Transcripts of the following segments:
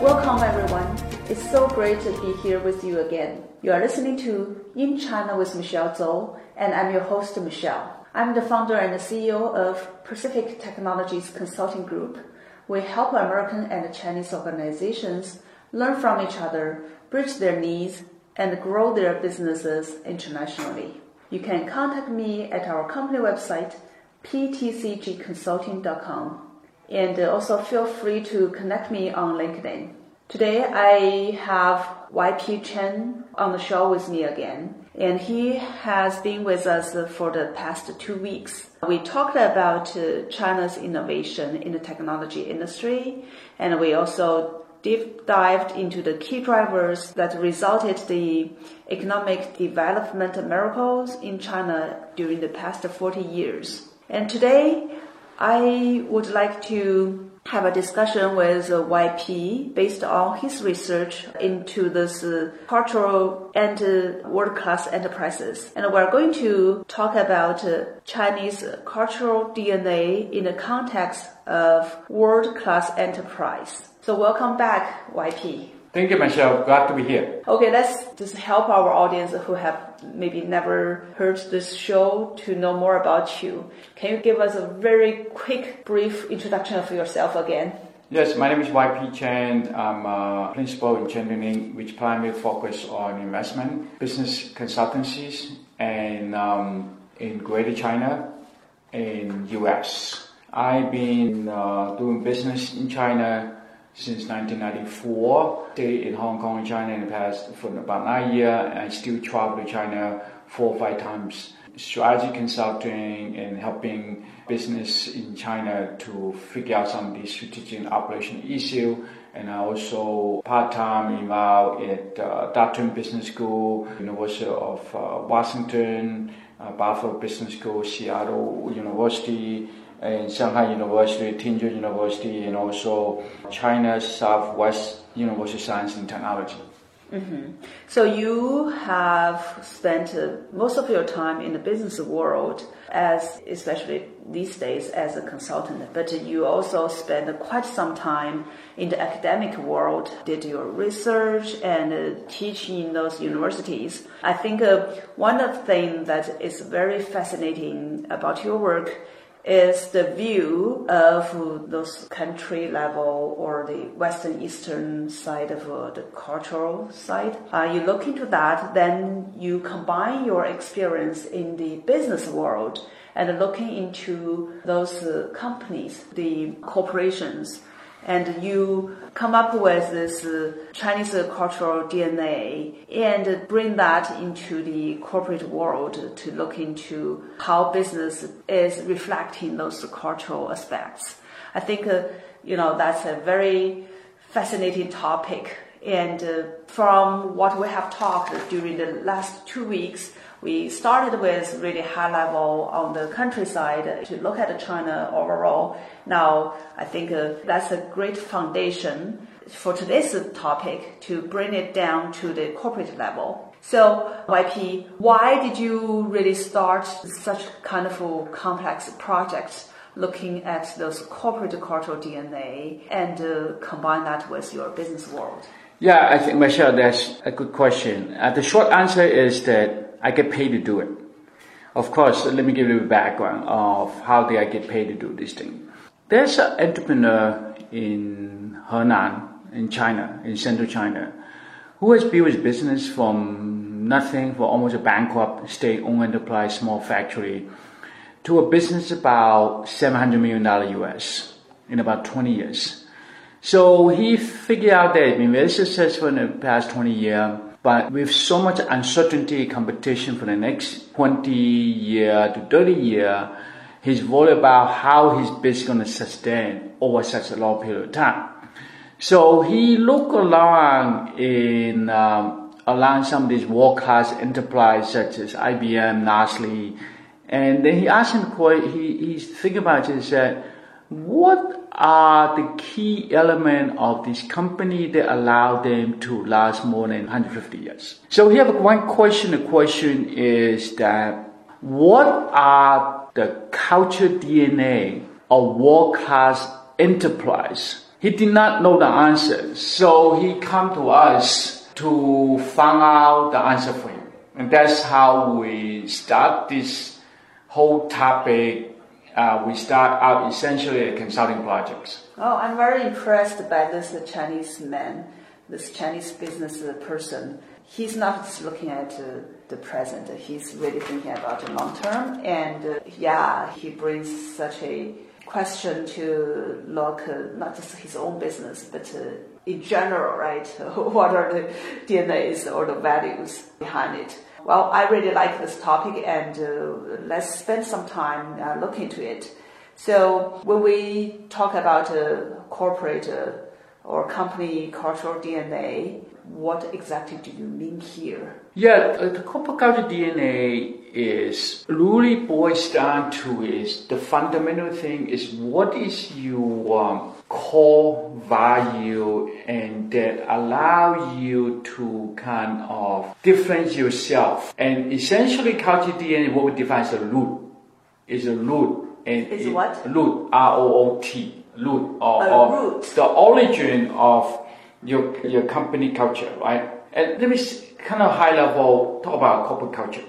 Welcome, everyone. It's so great to be here with you again. You are listening to In China with Michelle Zhou, and I'm your host, Michelle. I'm the founder and the CEO of Pacific Technologies Consulting Group. We help American and Chinese organizations learn from each other, bridge their needs, and grow their businesses internationally. You can contact me at our company website, ptcgconsulting.com and also feel free to connect me on LinkedIn. Today I have YP Chan on the show with me again, and he has been with us for the past two weeks. We talked about uh, China's innovation in the technology industry, and we also deep dived into the key drivers that resulted the economic development miracles in China during the past 40 years. And today I would like to have a discussion with YP based on his research into this uh, cultural and uh, world-class enterprises. And we're going to talk about uh, Chinese cultural DNA in the context of world-class enterprise. So welcome back, YP. Thank you, Michelle. Glad to be here. Okay, let's just help our audience who have maybe never heard this show to know more about you. Can you give us a very quick, brief introduction of yourself again? Yes, my name is YP Chan. I'm a principal in Chen Lining, which primarily focus on investment, business consultancies, and um, in Greater China, in US. I've been uh, doing business in China since 1994. Stayed in Hong Kong and China in the past for about nine years. I still travel to China four or five times. Strategy consulting and helping business in China to figure out some of the strategic and operational issue. And I also part-time involved at uh, Business School, University of uh, Washington, uh, Buffalo Business School, Seattle University, in Shanghai University, Tianjin University, and also China Southwest University of Science and Technology. Mm-hmm. So you have spent uh, most of your time in the business world, as especially these days as a consultant. But you also spent quite some time in the academic world, did your research and uh, teach in those universities. I think uh, one of the things that is very fascinating about your work is the view of those country level or the western eastern side of uh, the cultural side. Uh, you look into that, then you combine your experience in the business world and looking into those uh, companies, the corporations and you come up with this uh, Chinese cultural DNA and bring that into the corporate world to look into how business is reflecting those cultural aspects. I think, uh, you know, that's a very fascinating topic. And uh, from what we have talked during the last two weeks, we started with really high level on the countryside to look at China overall. Now, I think uh, that's a great foundation for today's topic to bring it down to the corporate level. So, YP, why did you really start such kind of complex projects looking at those corporate cultural DNA and uh, combine that with your business world? Yeah, I think, Michelle, that's a good question. Uh, the short answer is that I get paid to do it. Of course, let me give you a background of how did I get paid to do this thing. There's an entrepreneur in Henan, in China, in central China, who has built his business from nothing for almost a bankrupt state-owned enterprise, small factory, to a business about $700 million US in about 20 years. So he figured out that he's been very successful in the past 20 years but with so much uncertainty, competition for the next 20 year to 30 year, he's worried about how his business going to sustain over such a long period of time. So he looked around in um, some of these world-class enterprise such as IBM, Nestle, and then he asked him, quite he, he's thinking about it, he said, what are the key element of this company that allow them to last more than 150 years? So here one question, the question is that what are the culture DNA of world-class enterprise? He did not know the answer, so he come to us to find out the answer for him. And that's how we start this whole topic. Uh, we start out essentially a consulting projects. Oh, I'm very impressed by this Chinese man, this Chinese business person. He's not just looking at uh, the present, he's really thinking about the long term. And uh, yeah, he brings such a question to look uh, not just his own business, but uh, in general, right? what are the DNAs or the values behind it? Well, I really like this topic, and uh, let's spend some time uh, looking into it. So, when we talk about uh, corporate uh, or company cultural DNA, what exactly do you mean here? Yeah, the corporate culture DNA is really boils down to is the fundamental thing is what is your um, core value and that allow you to kind of differentiate yourself. And essentially culture DNA, what we define as a root, is a root. And is it, what? Root, R-O-O-T, root, or, or root. the origin of your, your company culture, right? And let me kind of high level talk about corporate culture.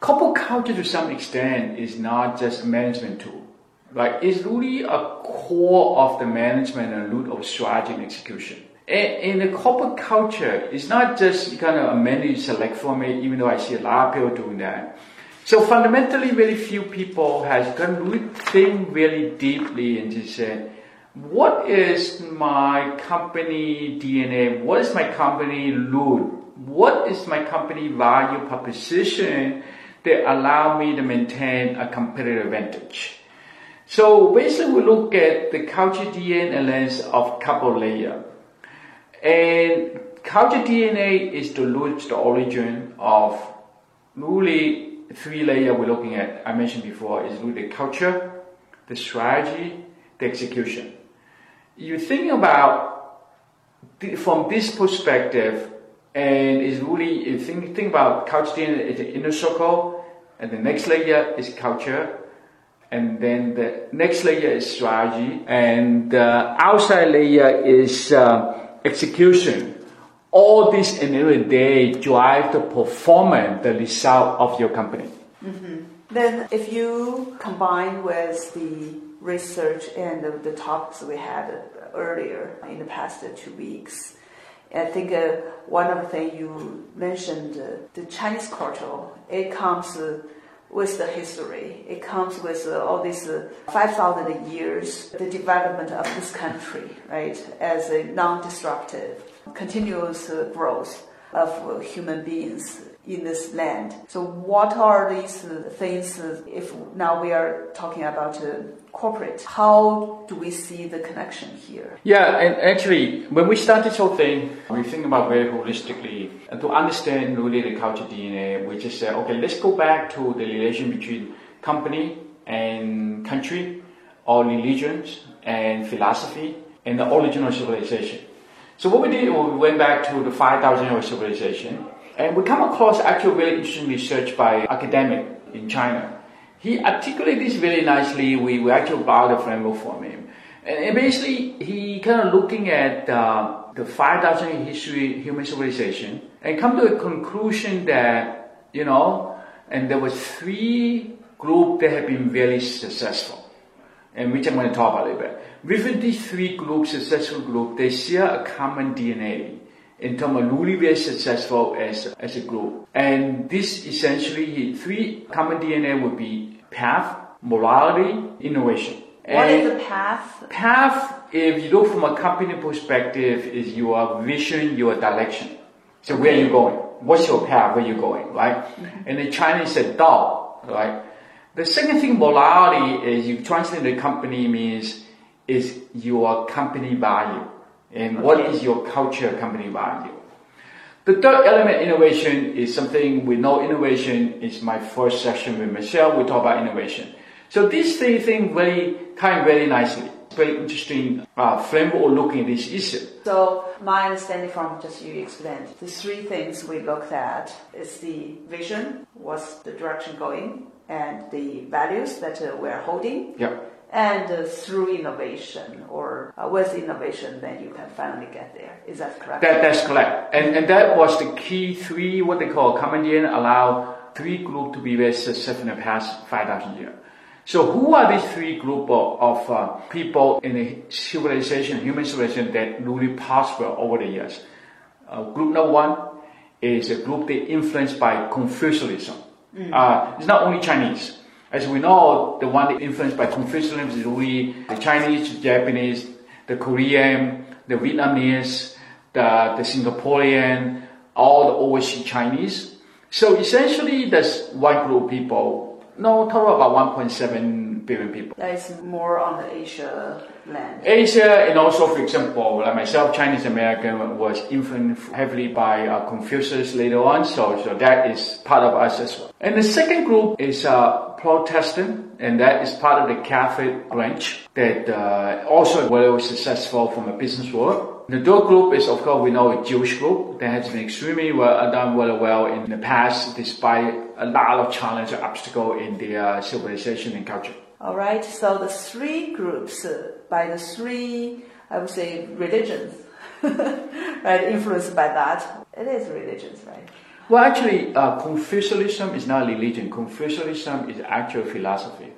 Corporate culture to some extent is not just a management tool. Like it's really a core of the management and root of strategy and execution. In the corporate culture, it's not just kind of a menu select from it, even though I see a lot of people doing that. So fundamentally, very few people has gone really think really deeply and just said, what is my company DNA? What is my company root? What is my company value proposition that allow me to maintain a competitive advantage? So basically we look at the culture DNA lens of couple layer. And culture DNA is the root, the origin of really three layer we're looking at. I mentioned before is really the culture, the strategy, the execution you think about from this perspective, and it's really you think think about culture in the inner circle, and the next layer is culture, and then the next layer is strategy, and the outside layer is uh, execution. All this in the day drive the performance, the result of your company. Mm-hmm. Then, if you combine with the research and the, the topics we had earlier in the past two weeks. I think uh, one of the things you mentioned, uh, the Chinese culture, it comes uh, with the history. It comes with all these uh, 5,000 years, the development of this country, right, as a non-disruptive, continuous growth of human beings in this land. So what are these things if now we are talking about uh, corporate. How do we see the connection here? Yeah, and actually, when we start this whole thing, we think about very holistically. And to understand really the culture DNA, we just uh, say, okay, let's go back to the relation between company and country, or religions and philosophy, and the original civilization. So what we did, we went back to the 5,000 year civilization, and we come across actually very interesting research by academic in China he articulated this very nicely. We, we actually borrowed the framework from him. And, and basically, he kind of looking at uh, the 5,000 year history human civilization and come to a conclusion that, you know, and there was three groups that have been very successful, and which I'm going to talk about a little bit. Within these three groups, successful groups, they share a common DNA in terms of really very successful as, as a group. And this essentially, three common DNA would be path, morality, innovation. What and is the path? Path, if you look from a company perspective, is your vision, your direction. So where are you going? What's your path? Where are you going, right? Mm-hmm. And in Chinese, it's a Dao, right? The second thing, morality, is you translate the company means is your company value And what is your culture company value? The third element, innovation, is something we know innovation is my first session with Michelle. We talk about innovation. So these three things really kind very nicely. Very interesting uh, framework of looking at this issue. So my understanding from just you explained, the three things we looked at is the vision, what's the direction going, and the values that uh, we're holding. Yeah. And uh, through innovation or uh, with innovation, then you can finally get there. Is that correct? That, that's correct. And, and that was the key three, what they call commandant, allow three groups to be very successful in the past 5,000 years. So who are these three group of, of uh, people in the civilization, human civilization that really prosper over the years? Uh, group number one is a group that influenced by Confucianism. Uh, it's not only Chinese. As we know, the one influenced by Confucianism is really the Chinese, the Japanese, the Korean, the Vietnamese, the, the Singaporean, all the overseas Chinese. So essentially, there's one group of people, no, total about 1.7 billion people. That is more on the Asia land. Asia and also, for example, like myself, Chinese American was influenced heavily by uh, Confucius later on, so, so that is part of us as well. And the second group is uh, Protestant, and that is part of the Catholic branch that uh, also very successful from a business world. The third group is, of course, we know a Jewish group that has been extremely well done very well in the past, despite a lot of challenge and obstacle in their civilization and culture. All right. So the three groups uh, by the three, I would say, religions, right? Influenced by that, it is religions, right? Well, actually, uh, Confucianism is not religion. Confucianism is actual philosophy.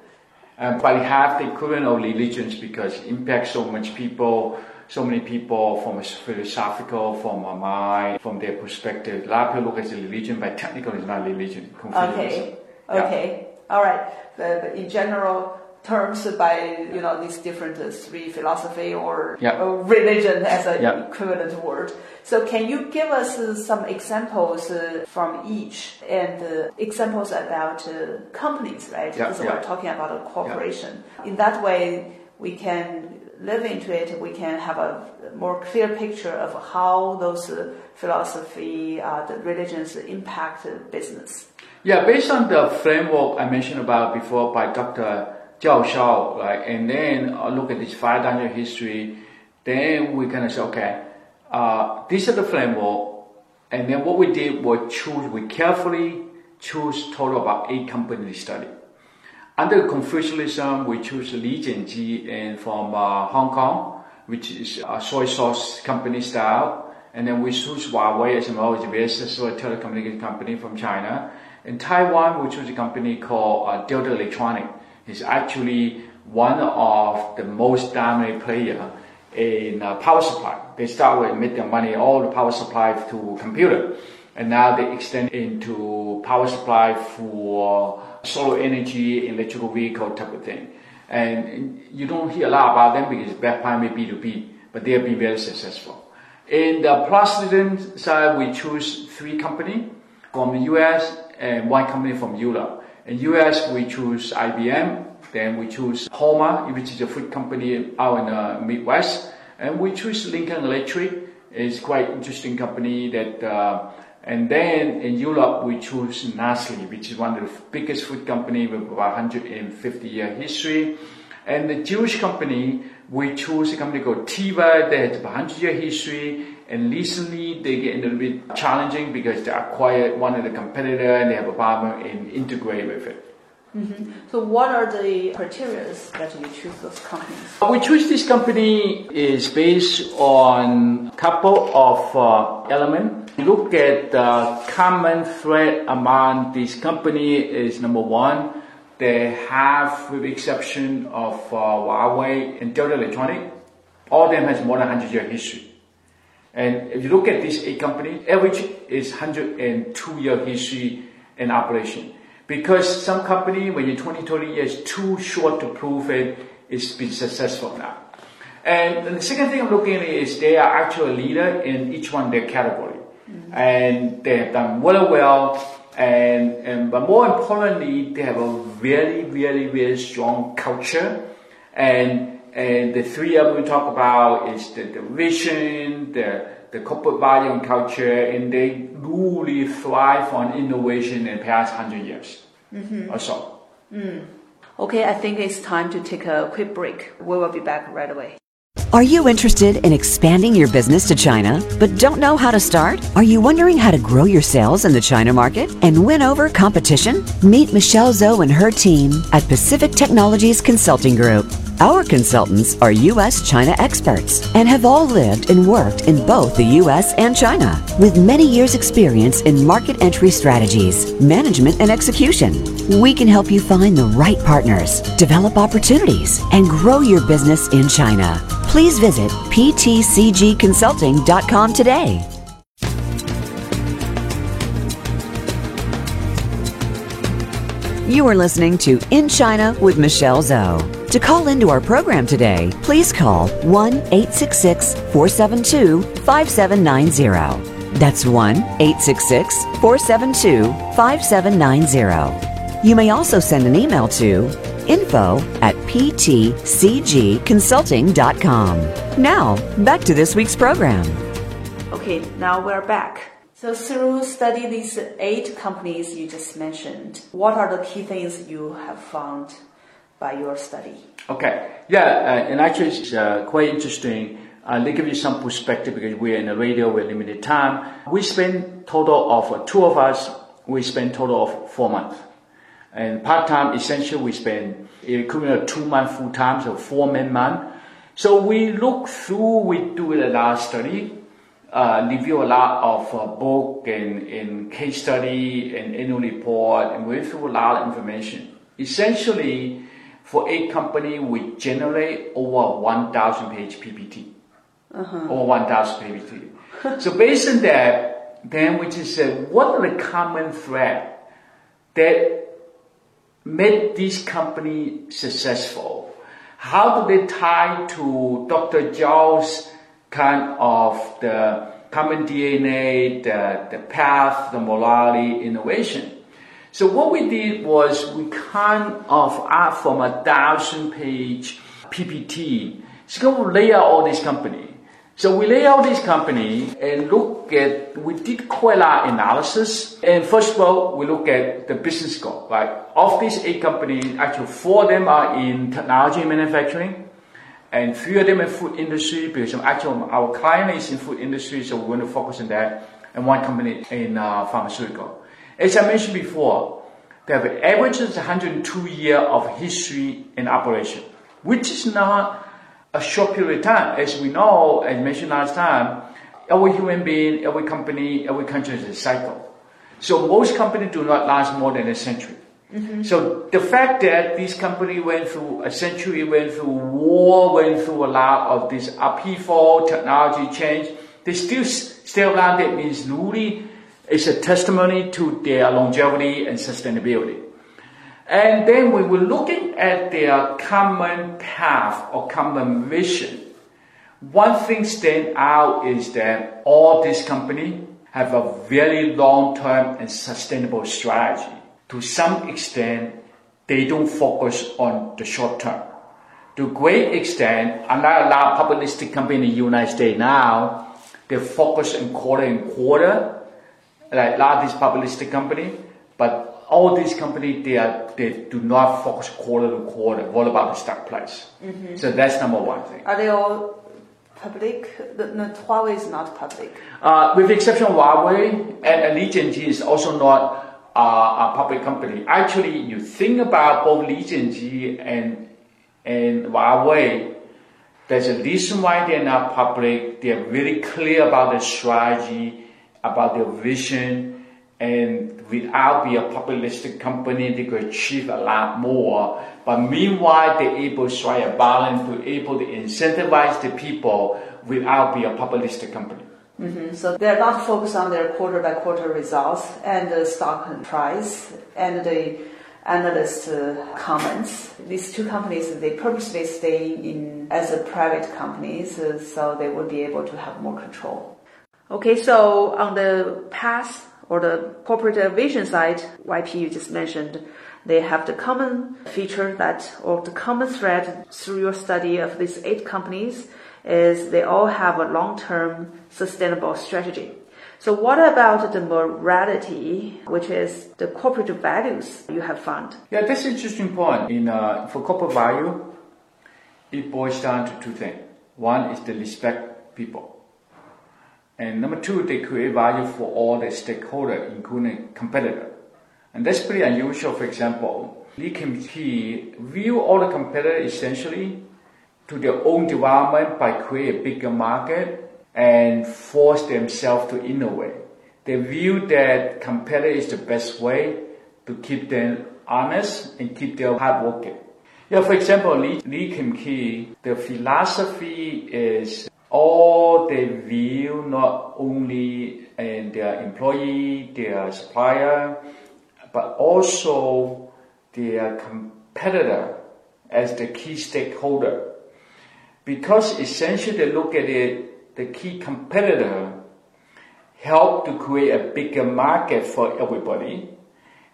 Um, but it have the equivalent of religions because it impacts so much people, so many people from a philosophical, from a mind, from their perspective. A lot of people look at religion, but technically it's not religion. Confucianism. Okay. Yeah. Okay. All right. But in general terms, by you know these different uh, three philosophy or, Yeah. religion as an Yeah. equivalent word. So can you give us uh, some examples uh, from each and uh, examples about uh, companies, right? Yeah, Because we're talking about a corporation. In that way, we can live into it. We can have a more clear picture of how those uh, philosophy, uh, the religions impact business. Yeah, based on the framework I mentioned about before by Dr. Zhao Xiao, right, and then uh, look at this 500 history, then we kind of say, okay, uh, this is the framework, and then what we did was choose, we carefully choose total about eight companies to study. Under Confucianism, we choose Lee Kum Kee and from uh, Hong Kong, which is a soy sauce company style. And then we choose Huawei as well, it's a very successful telecommunication company from China. In Taiwan, we choose a company called uh, Delta Electronic. It's actually one of the most dominant player in uh, power supply. They start with their money all the power supply to computer, and now they extend into power supply for solar energy, electrical vehicle type of thing. And you don't hear a lot about them because it's primarily B2B, but they have been very successful. In the Protestant side, we choose three company from the US and one company from Europe. In US, we choose IBM, then we choose Hormel, which is a food company out in the Midwest, and we choose Lincoln Electric. It's quite interesting company that, uh, and then in Europe, we choose Nestle, which is one of the biggest food company with about 150 year history. And the Jewish company, we chose a company called Teva that has a 100 year history. And recently they get a little bit challenging because they acquired one of the competitor and they have a problem in integrate with it. So what are the criteria that you choose those companies? We choose this company is based on couple of uh, elements. Look at the common thread among this company is number one, they have, with the exception of uh, Huawei and Delta Electronic, all of them has more than 100 year history. And if you look at these eight companies, average is 102 year history in operation. Because some company, when you're 20, 30 years, too short to prove it, it's been successful now. And the second thing I'm looking at is they are actually a leader in each one their category. And they have done very well. And, and, but more importantly, they have a very, very, very strong culture. And and the three of we talk about is the, the vision, the, the corporate value and culture, and they really thrive on innovation in the past hundred years mm-hmm. or so. Mm. Okay, I think it's time to take a quick break. We will be back right away. Are you interested in expanding your business to China but don't know how to start? Are you wondering how to grow your sales in the China market and win over competition? Meet Michelle Zhou and her team at Pacific Technologies Consulting Group. Our consultants are U.S. China experts and have all lived and worked in both the U.S. and China with many years' experience in market entry strategies, management, and execution. We can help you find the right partners, develop opportunities, and grow your business in China. Please visit ptcgconsulting.com today. You are listening to In China with Michelle Zhou. To call into our program today, please call 1 866 472 5790. That's 1 866 472 5790. You may also send an email to info at ptcgconsulting.com. Now, back to this week's program. Okay, now we're back. So through study these eight companies you just mentioned, what are the key things you have found by your study? Okay, yeah, uh, and actually it's uh, quite interesting. Uh, let me give you some perspective because we're in the radio, we're limited time. We spend total of uh, two of us. We spend total of four months, and part time essentially we spend equivalent of two months full time, so four men month. So we look through, we do a lot of study, uh, review a lot of uh, book and, and case study and annual report, and we went through a lot of information. Essentially, for a company, we generate over 1,000 page PPT. Over 1,000 PPT. so based on that, then we just said, what are the common thread that made this company successful? How do they tie to Dr. Zhou's kind of the common DNA, the, the path, the morality, innovation? So what we did was we kind of asked from a thousand page PPT. So go lay out all these company. So we lay out this company and look at, we did quite a lot analysis. And first of all, we look at the business scope, right? Of these eight companies, actually four of them are in technology and manufacturing. And three of them in food industry because actually our client is in food industry, so we're going to focus on that. And one company in uh, pharmaceutical. As I mentioned before, they have an average of 102 year of history in operation, which is not a short period of time. As we know, as mentioned last time, every human being, every company, every country is a cycle. So most companies do not last more than a century. Mm-hmm. So the fact that this company went through a century, went through war, went through a lot of this upheaval, technology change, they still stay around. That means really it's a testimony to their longevity and sustainability. And then we were looking at their common path or common vision. One thing stand out is that all these companies have a very long-term and sustainable strategy. To some extent, they don't focus on the short term. To a great extent, unlike a lot of public listed companies in the United States now, they focus on quarter and quarter, like a lot of these public listed company, all these companies they are they do not focus quarter to quarter. What about the stock price? So that's number one thing. Are they all public? The, the Huawei is not public. Uh, with the exception of Huawei and Li Allegiant is also not uh, a public company. Actually, you think about both Allegiant and and Huawei. There's a reason why they're not public. They're very clear about their strategy, about their vision, and without being a public listed company, they could achieve a lot more. But meanwhile, they're able to strike a balance to able to incentivize the people without being a public listed company. So they're not focused on their quarter by quarter results and the stock price and the analyst uh, comments. These two companies, they purposely stay in as a private companies, uh, so they would be able to have more control. Okay, so on the path or the corporate vision side, YP you just mentioned, they have the common feature that, or the common thread through your study of these eight companies is they all have a long-term sustainable strategy. So what about the morality, which is the corporate values you have found? Yeah, that's an interesting point. In uh, for corporate value, it boils down to two things. One is to respect people, and number two, they create value for all the stakeholders, including competitor. And that's pretty unusual. For example, Lee Kum Kee view all the competitors essentially to their own development by creating a bigger market and force themselves to innovate. They view that competitor is the best way to keep them honest and keep them hardworking. Yeah, for example, Lee, Lee Kum Kee, the philosophy is they view not only in their employee, their supplier, but also their competitor as the key stakeholder. Because essentially they look at it the key competitor help to create a bigger market for everybody.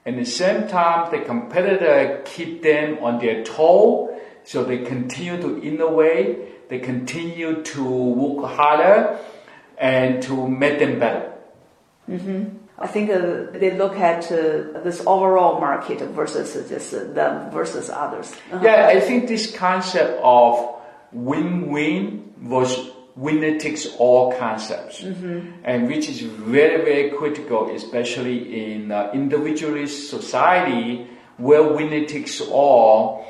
And at the same time, the competitor keep them on their toe, so they continue to innovate, they continue to work harder, and to make them better. Mm-hmm. I think uh, they look at uh, this overall market versus just them versus others. Uh-huh. Yeah, I think this concept of win-win was winner takes all concepts, mm-hmm. and which is very, very critical, especially in uh, individualist society where winner takes all.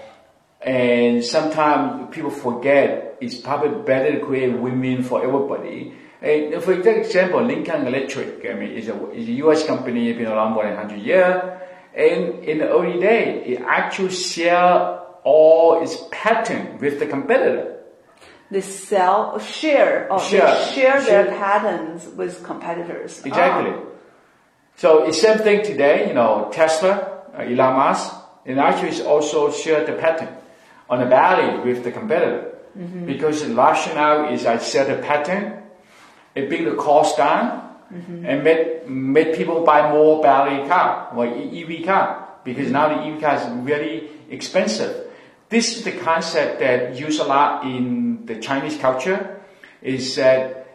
And sometimes people forget it's probably better to create win-win for everybody. And for example, Lincoln Electric, I mean, is a, is a U.S. company, been around more than 100 years. And in the early days, it actually share all its patent with the competitor they sell share or share, they share, share their patents with competitors. Exactly. Oh. So it's same thing today. You know, Tesla, uh, Elon Musk, and actually it's also share the patent on the battery with the competitor. Mm-hmm. Because the rationale is I sell a pattern, it bring the cost down, mm-hmm. and make make people buy more battery car or EV car because now the EV car is very expensive. This is the concept that used a lot in the Chinese culture is that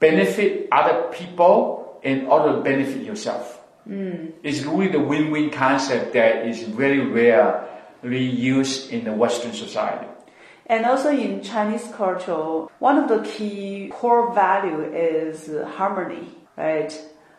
benefit other people and also benefit yourself. Mm. It's really the win-win concept that is very rarely used in the Western society. And also in Chinese culture, one of the key core value is harmony, right?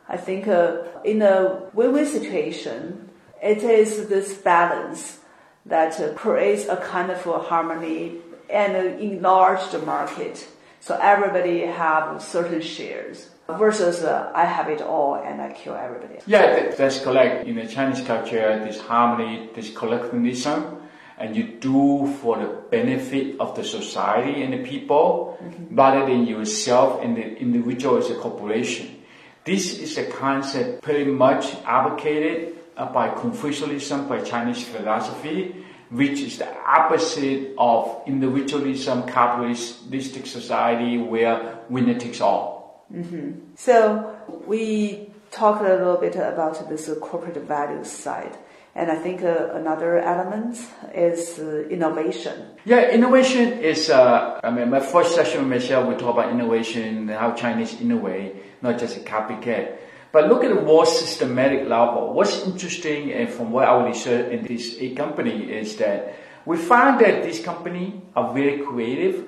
I think uh, in a win-win situation, it is this balance that uh, creates a kind of a harmony and enlarge the market. So everybody have certain shares versus uh, I have it all and I kill everybody. Yeah, that's correct. In the Chinese culture, this harmony, this collectivism, and you do for the benefit of the society and the people mm-hmm. rather than yourself and the individual as a corporation. This is a concept pretty much advocated uh, by Confucianism, by Chinese philosophy, which is the opposite of individualism, capitalistic society where winner takes all. Mm-hmm. So we talked a little bit about this corporate values side. And I think uh, another element is uh, innovation. Yeah, innovation is, uh, I mean, my first session with Michelle, we talk about innovation, how Chinese innovate, not just a copycat. But look at a more systematic level. What's interesting and from what our research in this A company is that we find that these companies are very creative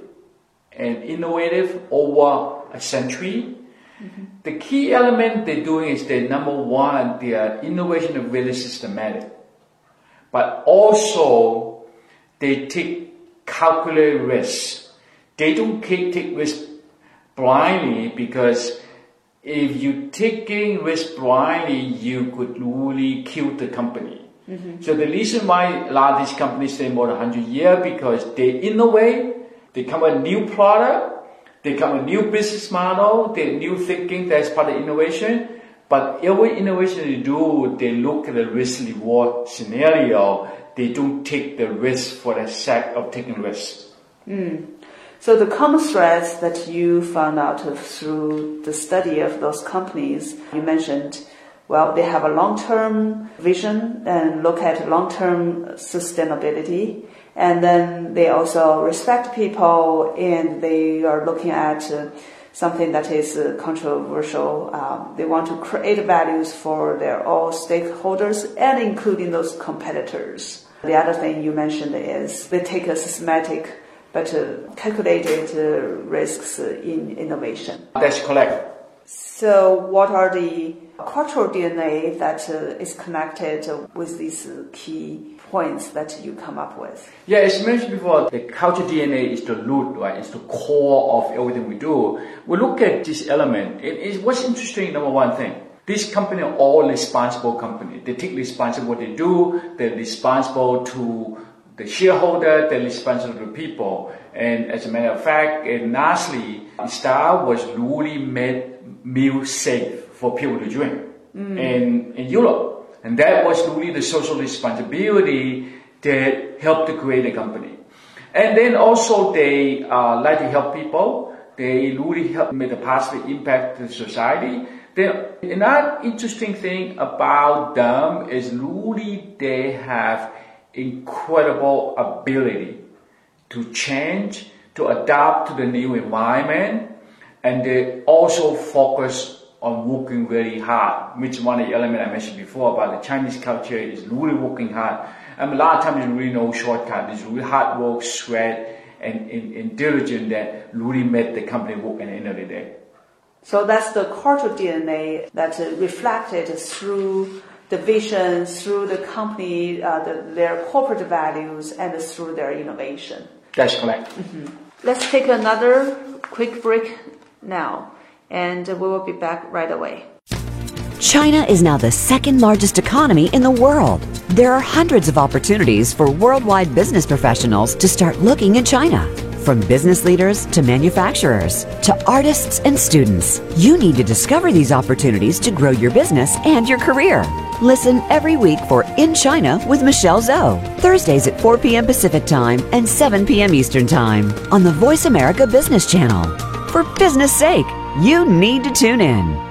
and innovative over a century. Mm-hmm. The key element they're doing is that number one, their innovation is really systematic. But also, they take calculated risks. They don't take, take risks blindly because if you taking risk blindly, you could really kill the company. Mm-hmm. So the reason why a lot of these companies stay more than 100 years because they innovate, they come a new product, they come a new business model, they new thinking that's part of innovation. But every innovation they do, they look at the risk reward scenario. They don't take the risk for the sake of taking risks. Mm. So the common threads that you found out of through the study of those companies, you mentioned well, they have a long-term vision and look at long-term sustainability. And then they also respect people and they are looking at uh, something that is uh, controversial. Um, they want to create values for their all stakeholders and including those competitors. The other thing you mentioned is they take a systematic but uh, calculated uh, risks in innovation. That's correct. So, what are the cultural DNA that uh, is connected with these key points that you come up with? Yeah, as mentioned before, the cultural DNA is the root, right? It's the core of everything we do. We look at this element. It is what's interesting. Number one thing, this company are all responsible company. They take responsibility what they do. They're responsible to the shareholder, they're responsible the people. And as a matter of fact, and lastly, Star was really made meal safe for people to drink mm. in, in Europe. And that was really the social responsibility that helped to create the company. And then also they uh, like to help people. They really help make a positive impact to society. Then another interesting thing about them is really they have incredible ability to change, to adapt to the new environment, and they also focus on working very hard, which one of the elements I mentioned before about the Chinese culture is really working hard. And a lot of times there's really no shortcut. There's really hard work, sweat, and, and, and diligence that really made the company work at the end of the day. So that's the cultural DNA that's reflected through the vision, through the company, uh, the, their corporate values, and through their innovation. That's correct. Mm-hmm. Let's take another quick break now, and we will be back right away. China is now the second largest economy in the world. There are hundreds of opportunities for worldwide business professionals to start looking in China. From business leaders to manufacturers to artists and students, you need to discover these opportunities to grow your business and your career. Listen every week for In China with Michelle Zhou, Thursdays at 4 p.m. Pacific Time and 7 p.m. Eastern Time on the Voice America Business Channel. For business sake, you need to tune in.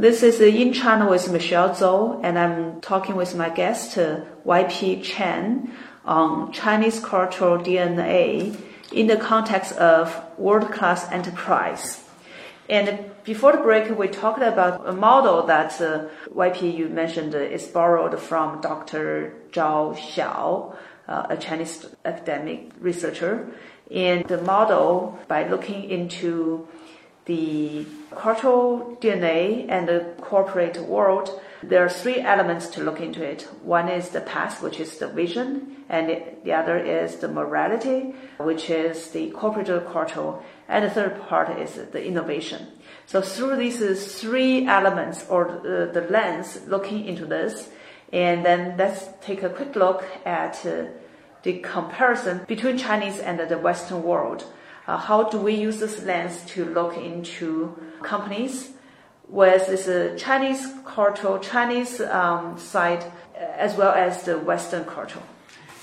This is In China with Michelle Zhou, and I'm talking with my guest, uh, YP Chan, on Chinese cultural DNA in the context of world-class enterprise. And before the break, we talked about a model that uh, YP you mentioned is borrowed from Dr. Zhao Xiao, uh, a Chinese academic researcher. And the model, by looking into the cultural DNA and the corporate world, there are three elements to look into it. One is the past, which is the vision, and the other is the morality, which is the corporate cultural, and the third part is the innovation. So through these three elements or the, the lens looking into this, and then let's take a quick look at uh, the comparison between Chinese and the Western world. Uh, how do we use this lens to look into companies with this uh, Chinese cultural, Chinese um, side, uh, as well as the Western culture?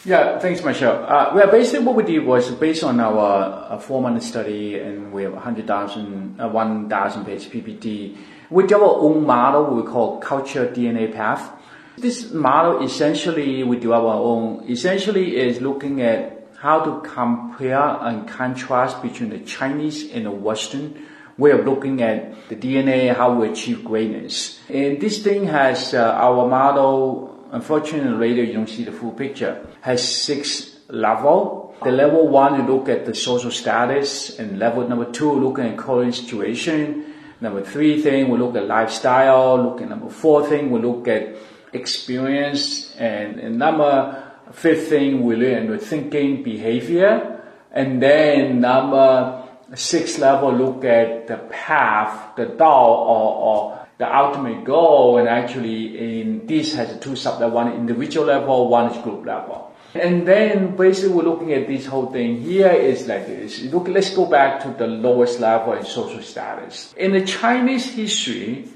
Yeah, thanks, Michelle. Uh, well, basically what we did was based on our uh, four-month study, and we have 100,000, uh, 1,000 page PPT. We developed our own model we call culture DNA path. This model essentially we do our own. Essentially is looking at how to compare and contrast between the Chinese and the Western way of looking at the DNA, how we achieve greatness. And this thing has uh, our model. Unfortunately, later you don't see the full picture. Has six level. The level one, you look at the social status, and level number two, looking at current situation. Number three thing, we look at lifestyle. Look at number four thing, we look at experience, and, and number Fifth thing, we learn with thinking, behavior. And then number six level, look at the path, the Dao, or, or the ultimate goal. And actually, in this has two subjects, one individual level, one is group level. And then basically we're looking at this whole thing here is like this. Look, let's go back to the lowest level in social status. In the Chinese history,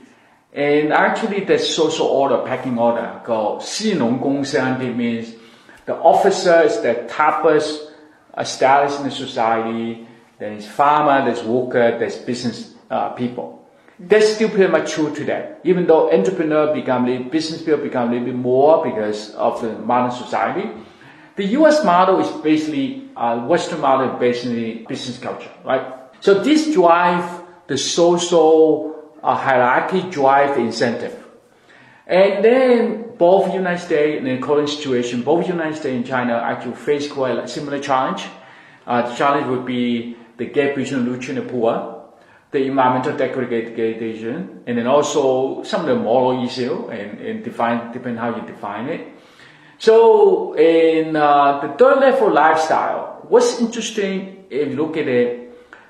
and actually the social order, packing order called Xinong means the officers, the toppest established in the society, there's farmer, there's worker, there's business uh, people. That's still pretty much true today. Even though entrepreneur become, business people become a little bit more because of the modern society, the US model is basically, uh, Western model basically business culture, right? So this drive the social uh, hierarchy, drive the incentive. And then both United States and the current situation, both United States and China actually face quite a similar challenge. Uh, the challenge would be the gap between rich and the poor, the environmental degradation, and then also some of the moral issue and, and define, depend how you define it. So in uh, the third level lifestyle, what's interesting if you look at it,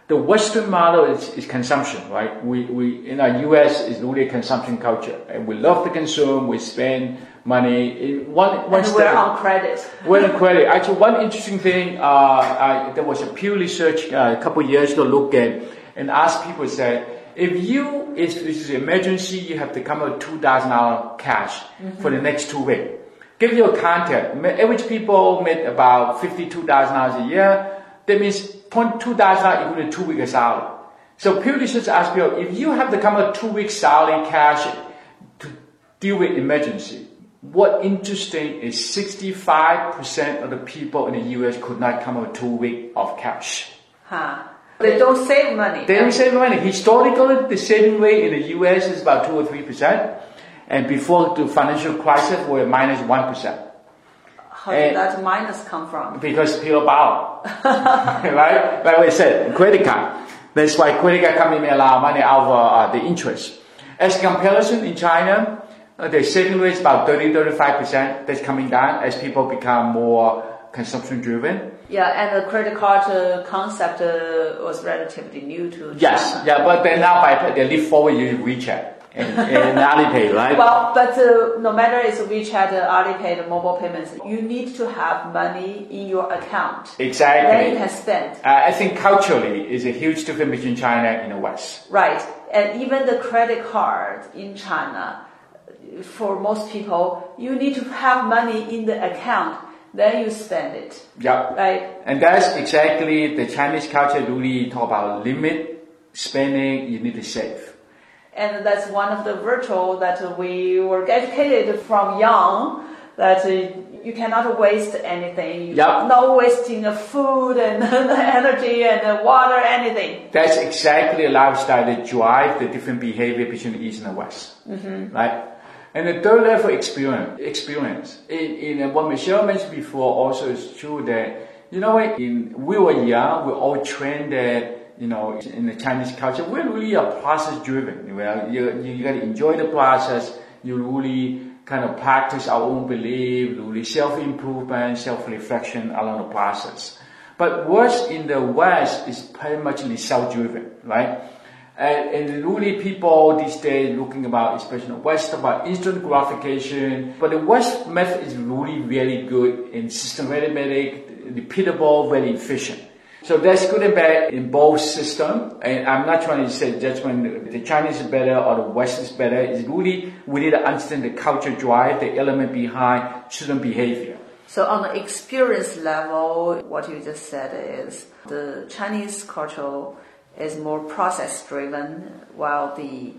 the Western model is, is consumption, right? We, we, in our US is really a consumption culture and we love to consume, we spend money. One, one and we're on credit. we're on credit. Actually, one interesting thing, uh, I, there was a Pew Research uh, a couple of years ago look at and ask people said, if you, if this is an emergency, you have to come up with $2,000 cash mm-hmm. for the next two weeks give you a context. Average people make about $52,000 a year. That means $2,000 equal to two weeks salary. So Pew Research ask you, if you have to come up two weeks salary cash to deal with emergency, what interesting is 65% of the people in the US could not come up with two weeks of cash. Huh. They don't save money. They don't save money. Historically, the saving rate in the US is about 2 or 3% and before the financial crisis we were minus 1. How did that minus come from? Because people borrow. right? Like we said, credit card. That's why credit card company allow money over uh, the interest. As comparison in China, uh, the saving rate is about 30-35%. That's coming down as people become more consumption driven. Yeah, and the credit card uh, concept uh, was relatively new to China. Yes, yeah, but then now by they leap forward using WeChat and, and Alipay, right? Well, but uh, no matter it's WeChat, uh, Alipay, the mobile payments, you need to have money in your account. Exactly. Then you can spend. Uh, I think culturally is a huge difference between China and the West. Right, and even the credit card in China, for most people, you need to have money in the account. Then you spend it. Yeah. Right. And that's exactly the Chinese culture really talk about limit spending. You need to save. And that's one of the virtue that we were educated from young that you cannot waste anything. Yep. No wasting of food and energy and water, anything. That's exactly a lifestyle that drive the different behavior between the East and the West. Mm-hmm. Right? And the third level experience, experience. In, in what Michelle mentioned before also is true that, you know, in, we were young, we all trained that you know, in the Chinese culture, we're really a process driven. You, know, you, you got to enjoy the process. You really kind of practice our own belief, really self improvement, self reflection along the process. But what's in the West is pretty much self driven, right? And, and, really people these days looking about, especially in the West, about instant gratification. But the West method is really very good in systematic, repeatable, very efficient. So that's good and bad in both systems. And I'm not trying to say judgment the Chinese is better or the West is better. It's really we need to understand the culture drive, the element behind children behavior. So on the experience level, what you just said is the Chinese culture is more process driven, while the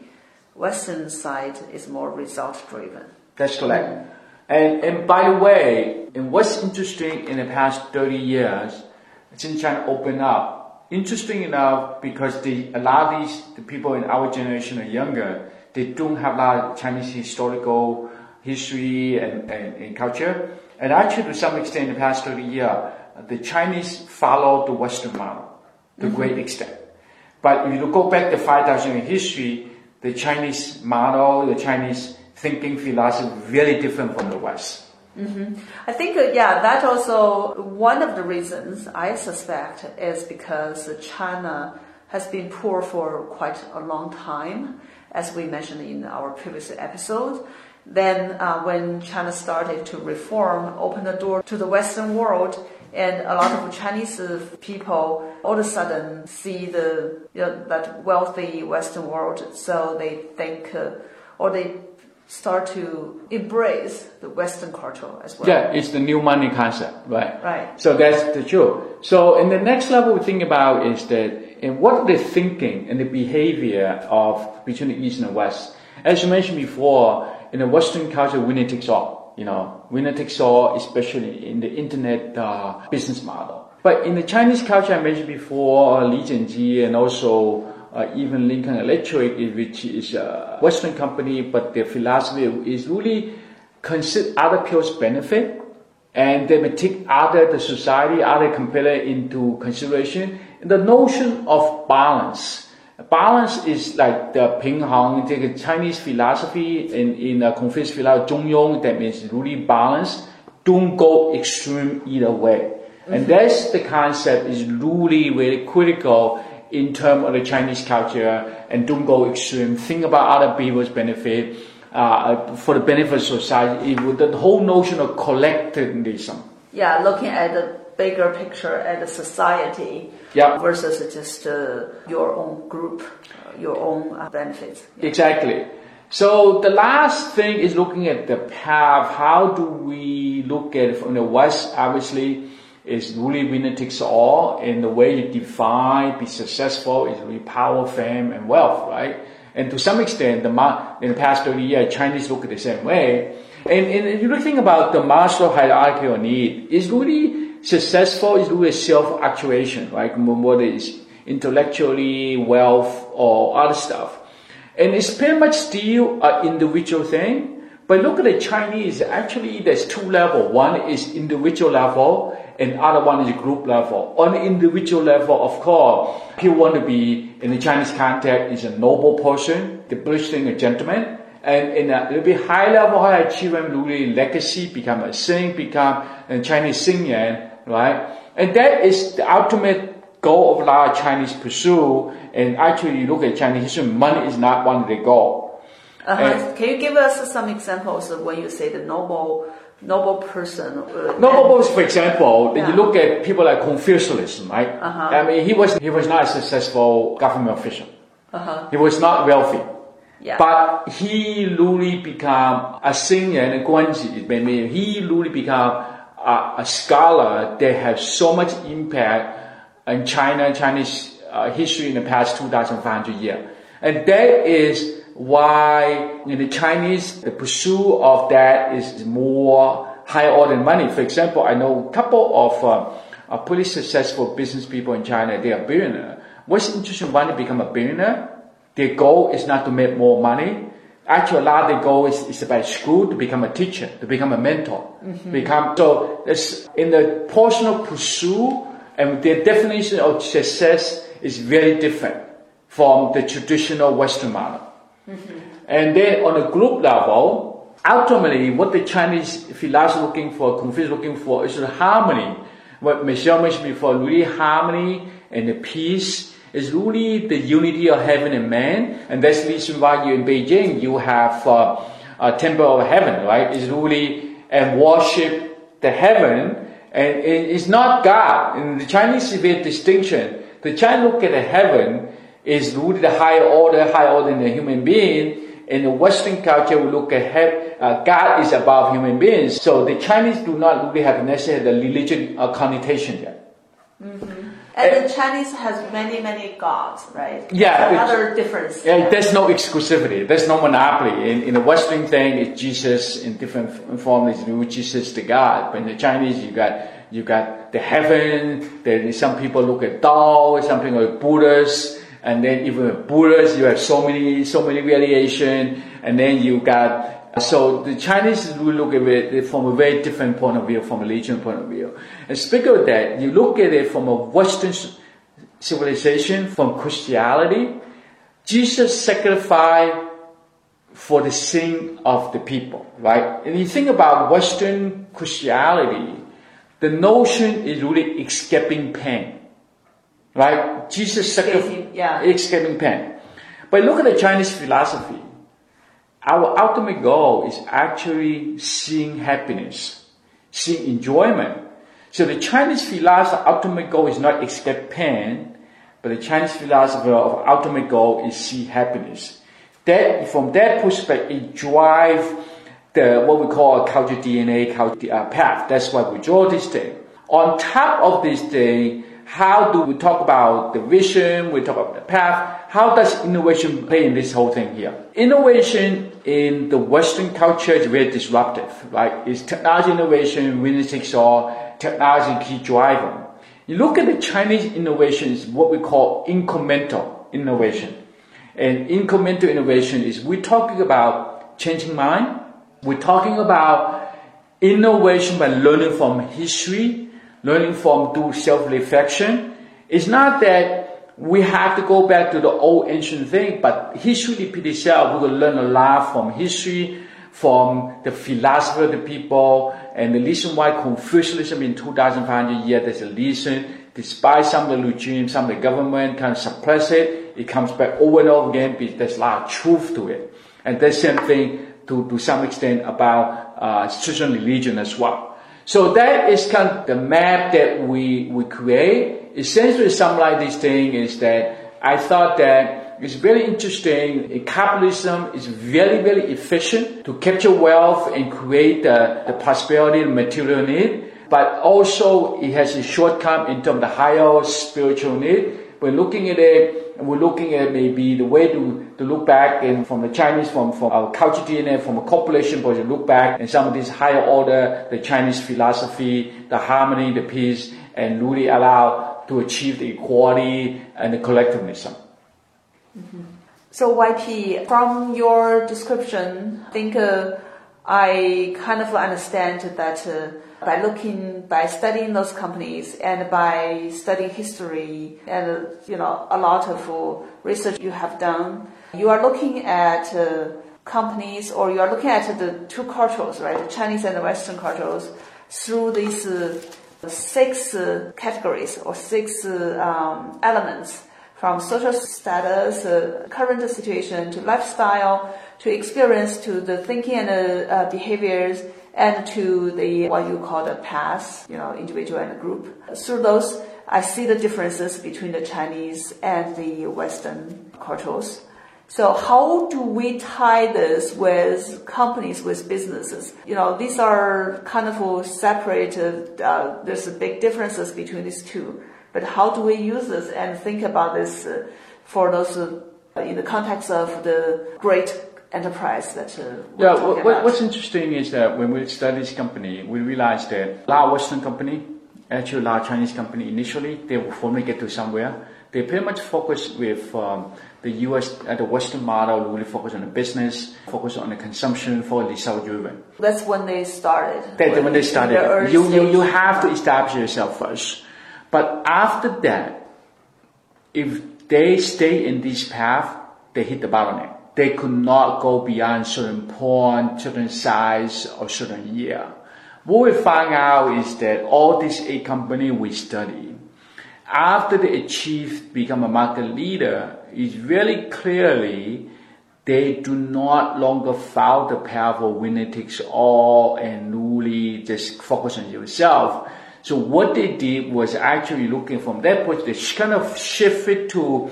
Western side is more result driven. That's correct. And, and by the way, and what's interesting in the past 30 years, Xinjiang opened up. Interesting enough, because the, a lot of these the people in our generation are younger, they don't have a lot of Chinese historical history and, and, and culture. And actually, to some extent, in the past 30 years, the Chinese followed the Western model to mm-hmm. great extent. But if you go back to 5,000 year history, the Chinese model, the Chinese thinking philosophy, very different from the West. Mm-hmm. I think, uh, yeah, that also one of the reasons I suspect is because China has been poor for quite a long time. as we mentioned in our previous episode. Then, uh, when China started to reform, open the door to the Western world, and a lot of Chinese people all of a sudden see the you know, that wealthy Western world, so they think uh, or they start to embrace the Western culture as well. Yeah, it's the new money concept, right? Right. So that's the truth. So in the next level, we think about is that and what are the thinking and the behavior of between the East and the West. As you mentioned before, in the Western culture, winner takes all. You know, winner takes all, especially in the internet uh, business model. But in the Chinese culture, I mentioned before, Lee Kum Kee and also uh, even Lincoln Electric, which is a Western company, but their philosophy is really consider other people's benefit and they may take other the society, other competitor into consideration. The notion of balance. Balance is like the Pingheng, the Chinese philosophy in, in uh, Confucius philosophy, Zhongyong, that means really balance. Don't go extreme either way. Mm-hmm. And that's the concept is really very critical in terms of the Chinese culture and don't go extreme. Think about other people's benefit uh, for the benefit of society. It, the whole notion of collectivism. Yeah, looking at the bigger picture at the society yeah. versus just uh, your own group, uh, your own uh, benefits. Yeah. Exactly. So the last thing is looking at the path. How do we look at it from the West? Obviously, is really winner takes all, and the way you define be successful is really power, fame, and wealth, right? And to some extent, the in the past 30 years, Chinese look at the same way. And, and if you think about the Maslow hierarchical need, is really successful, is really self-actuation, right? Whether it's intellectually, wealth, or other stuff. And it's pretty much still an individual thing. But look at the Chinese, actually there's two level. One is individual level and other one is group level. On the individual level, of course, people want to be, in the Chinese context, is a noble person, the British a gentleman. And in a little bit high level, high achievement, really legacy, become a saint, become a Chinese Shengren, right? And that is the ultimate goal of a lot of Chinese pursue. And actually, you look at Chinese history, money is not one of the goal. Uh-huh. Can you give us some examples of when you say the noble noble person. Uh, noble, for example, yeah. you look at people like Confucius, right? Uh-huh. I mean, he was he was not a successful government official. Uh-huh. He was not wealthy. Yeah. But he really become a singer and a junzi. Mean he really become a, a, scholar that has so much impact in China, Chinese uh, history in the past 2,500 years. And that is why in the Chinese, the pursuit of that is more high order money. For example, I know a couple of uh, pretty successful business people in China, they are billionaire. What's interesting when they become a billionaire? Their goal is not to make more money. Actually, a lot of their goal is, is about school to become a teacher, to become a mentor, mm-hmm. become so. It's in the personal pursuit, and their definition of success is very different from the traditional Western model. Mm-hmm. And then on a group level, ultimately what the Chinese philosophy looking for, Confucius looking for is the harmony. What Michelle mentioned before, really harmony and the peace is really the unity of heaven and man. And that's the reason why you in Beijing, you have uh, a temple of heaven, right? It's really, and worship the heaven. And it's not God. In the Chinese, a distinction. The Chinese look at the heaven is the higher order, higher order than the human being. In the Western culture, we look at heaven, uh, God is above human beings. So the Chinese do not really have necessarily the religion uh, connotation there. Mm-hmm. And the Chinese has many, many gods, right? Yeah. Another difference. Yeah, there's no exclusivity. There's no monopoly. In, in the Western thing, it's Jesus in different forms. Jesus the God. But in the Chinese, you got you got the heaven. Then some people look at Tao. Some people look at Buddhists and then even with Buddhists, you have so many, so many variation, and then you got, so the Chinese will look at it from a very different point of view, from a religion point of view. And speaking of that, you look at it from a Western civilization, from Christianity, Jesus sacrificed for the sin of the people, right? And you think about Western Christianity, the notion is really escaping pain. Right? Jesus sacrificed, yeah. escaping pain. But look at the Chinese philosophy. Our ultimate goal is actually seeing happiness, seeing enjoyment. So the Chinese philosophy ultimate goal is not escape pain, but the Chinese philosophy of ultimate goal is see happiness. That from that perspective, it drive the what we call a culture DNA, culture uh, path. That's why we draw this thing. On top of this thing, how do we talk about the vision? We talk about the path. How does innovation play in this whole thing here? Innovation in the Western culture is very disruptive, right? It's technology innovation, winner takes all, technology key driver. You look at the Chinese innovation innovations, what we call incremental innovation. And incremental innovation is we're talking about changing mind. We're talking about innovation by learning from history, learning from do self-reflection. It's not that we have to go back to the old ancient thing, but history repeat itself. We will learn a lot from history, from the philosopher, the people, and the reason why Confucianism in 2,500 years, there's a reason, despite some of the regime, some of the government can suppress it, it comes back over and over again because there's a lot of truth to it. And the same thing to, to some extent about uh, certain religion as well. So that is kind of the map that we, we create. Essentially, summarize this thing is that I thought that it's very interesting. Capitalism is very, very efficient to capture wealth and create the, the prosperity and material need. But also, it has a shortcome in terms of the higher spiritual need. We're looking at it, and we're looking at maybe the way to, to look back and from the Chinese, from, from our culture DNA, from a population point of look back and some of these higher order, the Chinese philosophy, the harmony, the peace, and really allow to achieve the equality and the collectivism. Mm-hmm. So YP, from your description, I think uh, I kind of understand that uh, by looking, by studying those companies and by studying history and, you know, a lot of uh, research you have done, you are looking at uh, companies or you are looking at the two cultures, right? The Chinese and the Western cultures through these uh, six uh, categories or six uh, um, elements from social status, uh, current situation to lifestyle to experience to the thinking and behaviors and to the what you call the path, you know, individual and group. Through those, I see the differences between the Chinese and the Western cultures. So how do we tie this with companies, with businesses? You know, these are kind of separated. Uh, there's big differences between these two. But how do we use this and think about this uh, for those uh, in the context of the great enterprise that uh, yeah what, what's interesting is that when we study this company we realized that a lot of western company actually a lot of chinese company initially they will formally get to somewhere. They pretty much focus with um, the us uh, the western model really focus on the business focus on the consumption for result driven that's when they started. That's when, when they started. The you, you, you have to establish yourself first. But after that if they stay in this path they hit the bottleneck they could not go beyond certain point, certain size, or certain year. What we find out is that all these eight companies we study, after they achieve become a market leader, is really clearly they do not longer follow the path of winner takes all and really just focus on yourself. So what they did was actually looking from that point, they kind of shifted to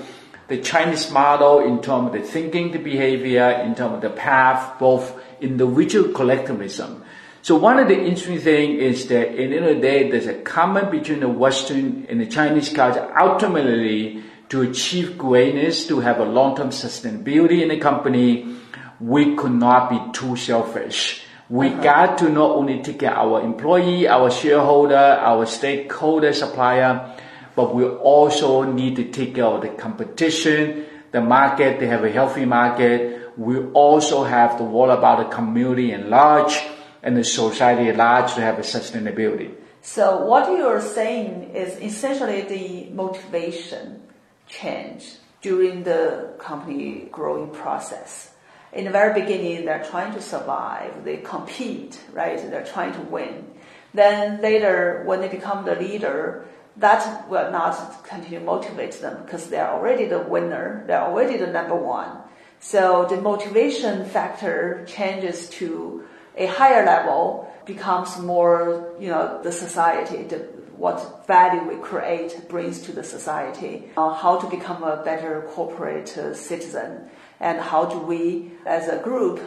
the Chinese model in terms of the thinking, the behavior, in terms of the path, both individual collectivism. So one of the interesting things is that in the end of the day, there's a common between the Western and the Chinese culture ultimately to achieve greatness, to have a long-term sustainability in the company, we could not be too selfish. We uh-huh. got to not only take care of our employee, our shareholder, our stakeholder, supplier, but we also need to take care of the competition, the market, they have a healthy market. We also have to worry about the community at large and the society at large to have a sustainability. So what you're saying is essentially the motivation change during the company growing process. In the very beginning, they're trying to survive, they compete, right? They're trying to win. Then later, when they become the leader, that will not continue to motivate them because they're already the winner, they're already the number one. So the motivation factor changes to a higher level, becomes more, you know, the society, the, what value we create brings to the society, uh, how to become a better corporate uh, citizen, and how do we, as a group,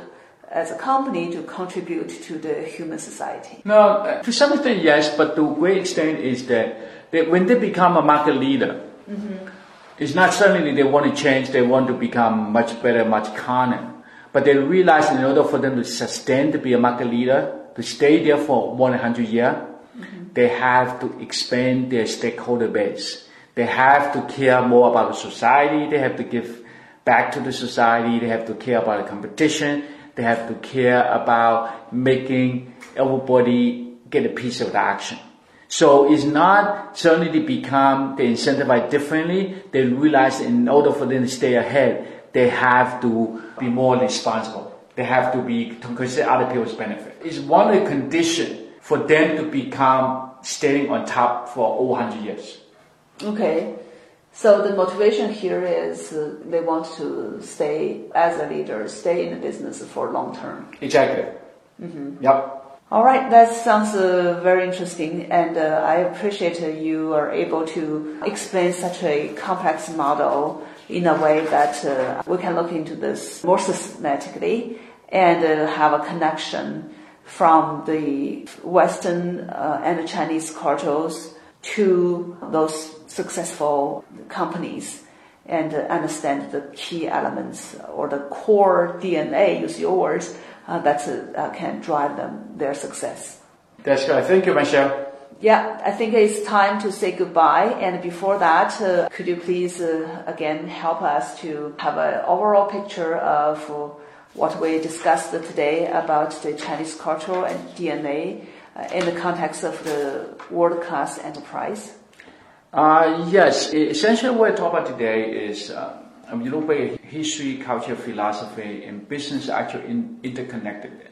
as a company, to contribute to the human society. No, to some extent, yes, but a great extent is that, that when they become a market leader, mm-hmm. it's not suddenly they want to change, they want to become much better, much calmer. But they realize in order for them to sustain to be a market leader, to stay there for more than 100 years, they have to expand their stakeholder base. They have to care more about the society. They have to give back to the society. They have to care about the competition. They have to care about making everybody get a piece of the action. So it's not suddenly they become, they incentivize differently. They realize in order for them to stay ahead, they have to be more responsible. They have to be to consider other people's benefit. It's one of the conditions for them to become staying on top for over 100 years. Okay. So the motivation here is uh, they want to stay as a leader, stay in the business for long term. Exactly. Mm-hmm. Yep. All right, that sounds uh, very interesting, and uh, I appreciate you are able to explain such a complex model in a way that uh, we can look into this more systematically and uh, have a connection from the Western uh, and Chinese cultures to those successful companies and uh, understand the key elements or the core DNA, use your words, uh, that uh, can drive them their success. That's good. Thank you, Michelle. Yeah, I think it's time to say goodbye. And before that, uh, could you please uh, again help us to have an overall picture of what we discussed today about the Chinese culture and DNA uh, in the context of the world-class enterprise? Uh, yes, essentially what I talk about today is uh, um, you look at history, culture, philosophy, and business are actually in, interconnected.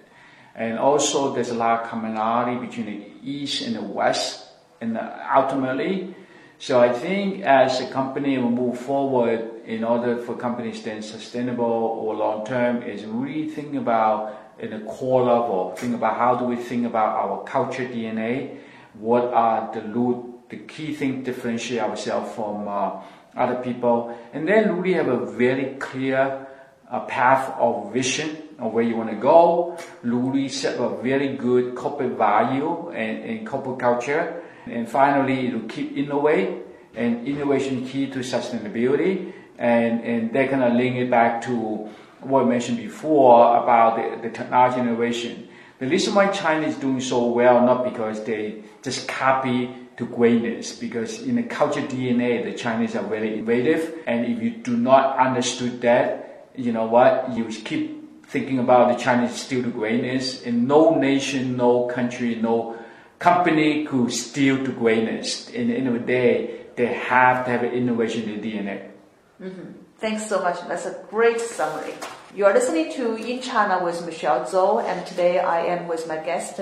And also there's a lot of commonality between the East and the West. And uh, ultimately, so I think as a company will move forward in order for companies to stay sustainable or long term is really thinking about in a core level, think about how do we think about our culture DNA, what are the root, the key things differentiate ourselves from uh, other people, and then really have a very clear uh, path of vision of where you want to go, really set a very good corporate value and, and corporate culture, and finally to keep innovate and innovation key to sustainability. And, and they're going to link it back to what I mentioned before about the, the technology innovation. The reason why China is doing so well, not because they just copy to greatness, because in the culture DNA, the Chinese are very innovative, and if you do not understood that, you know what, you keep thinking about the Chinese steal to greatness, and no nation, no country, no company could steal to greatness. In the end of the day, they have to have an innovation in DNA. Mm-hmm. Thanks so much. That's a great summary. You are listening to In China with Michelle Zhou, and today I am with my guest,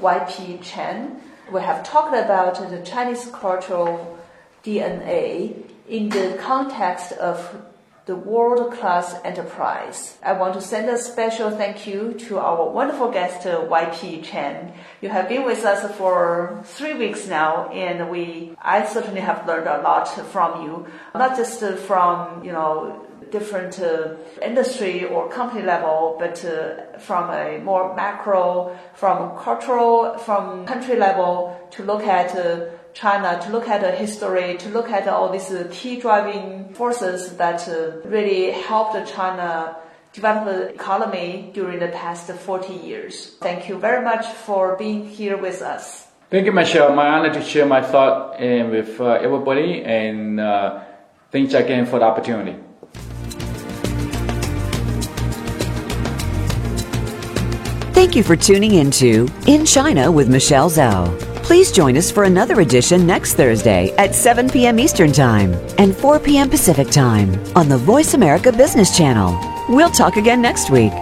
YP Chan. We have talked about the Chinese cultural DNA in the context of the world-class enterprise. I want to send a special thank you to our wonderful guest, YP Chan. You have been with us for three weeks now, and we, I certainly have learned a lot from you, not just from, you know, different uh, industry or company level, but uh, from a more macro, from cultural, from country level to look at uh, China, to look at the history, to look at all these key driving forces that uh, really helped China develop the economy during the past 40 years. Thank you very much for being here with us. Thank you, Michelle. My honor to share my thought uh, with uh, everybody, and uh, thanks again for the opportunity. Thank you for tuning into In China with Michelle Zhou. Please join us for another edition next Thursday at 7 p.m. Eastern Time and 4 p.m. Pacific Time on the VoiceAmerica Business Channel. We'll talk again next week.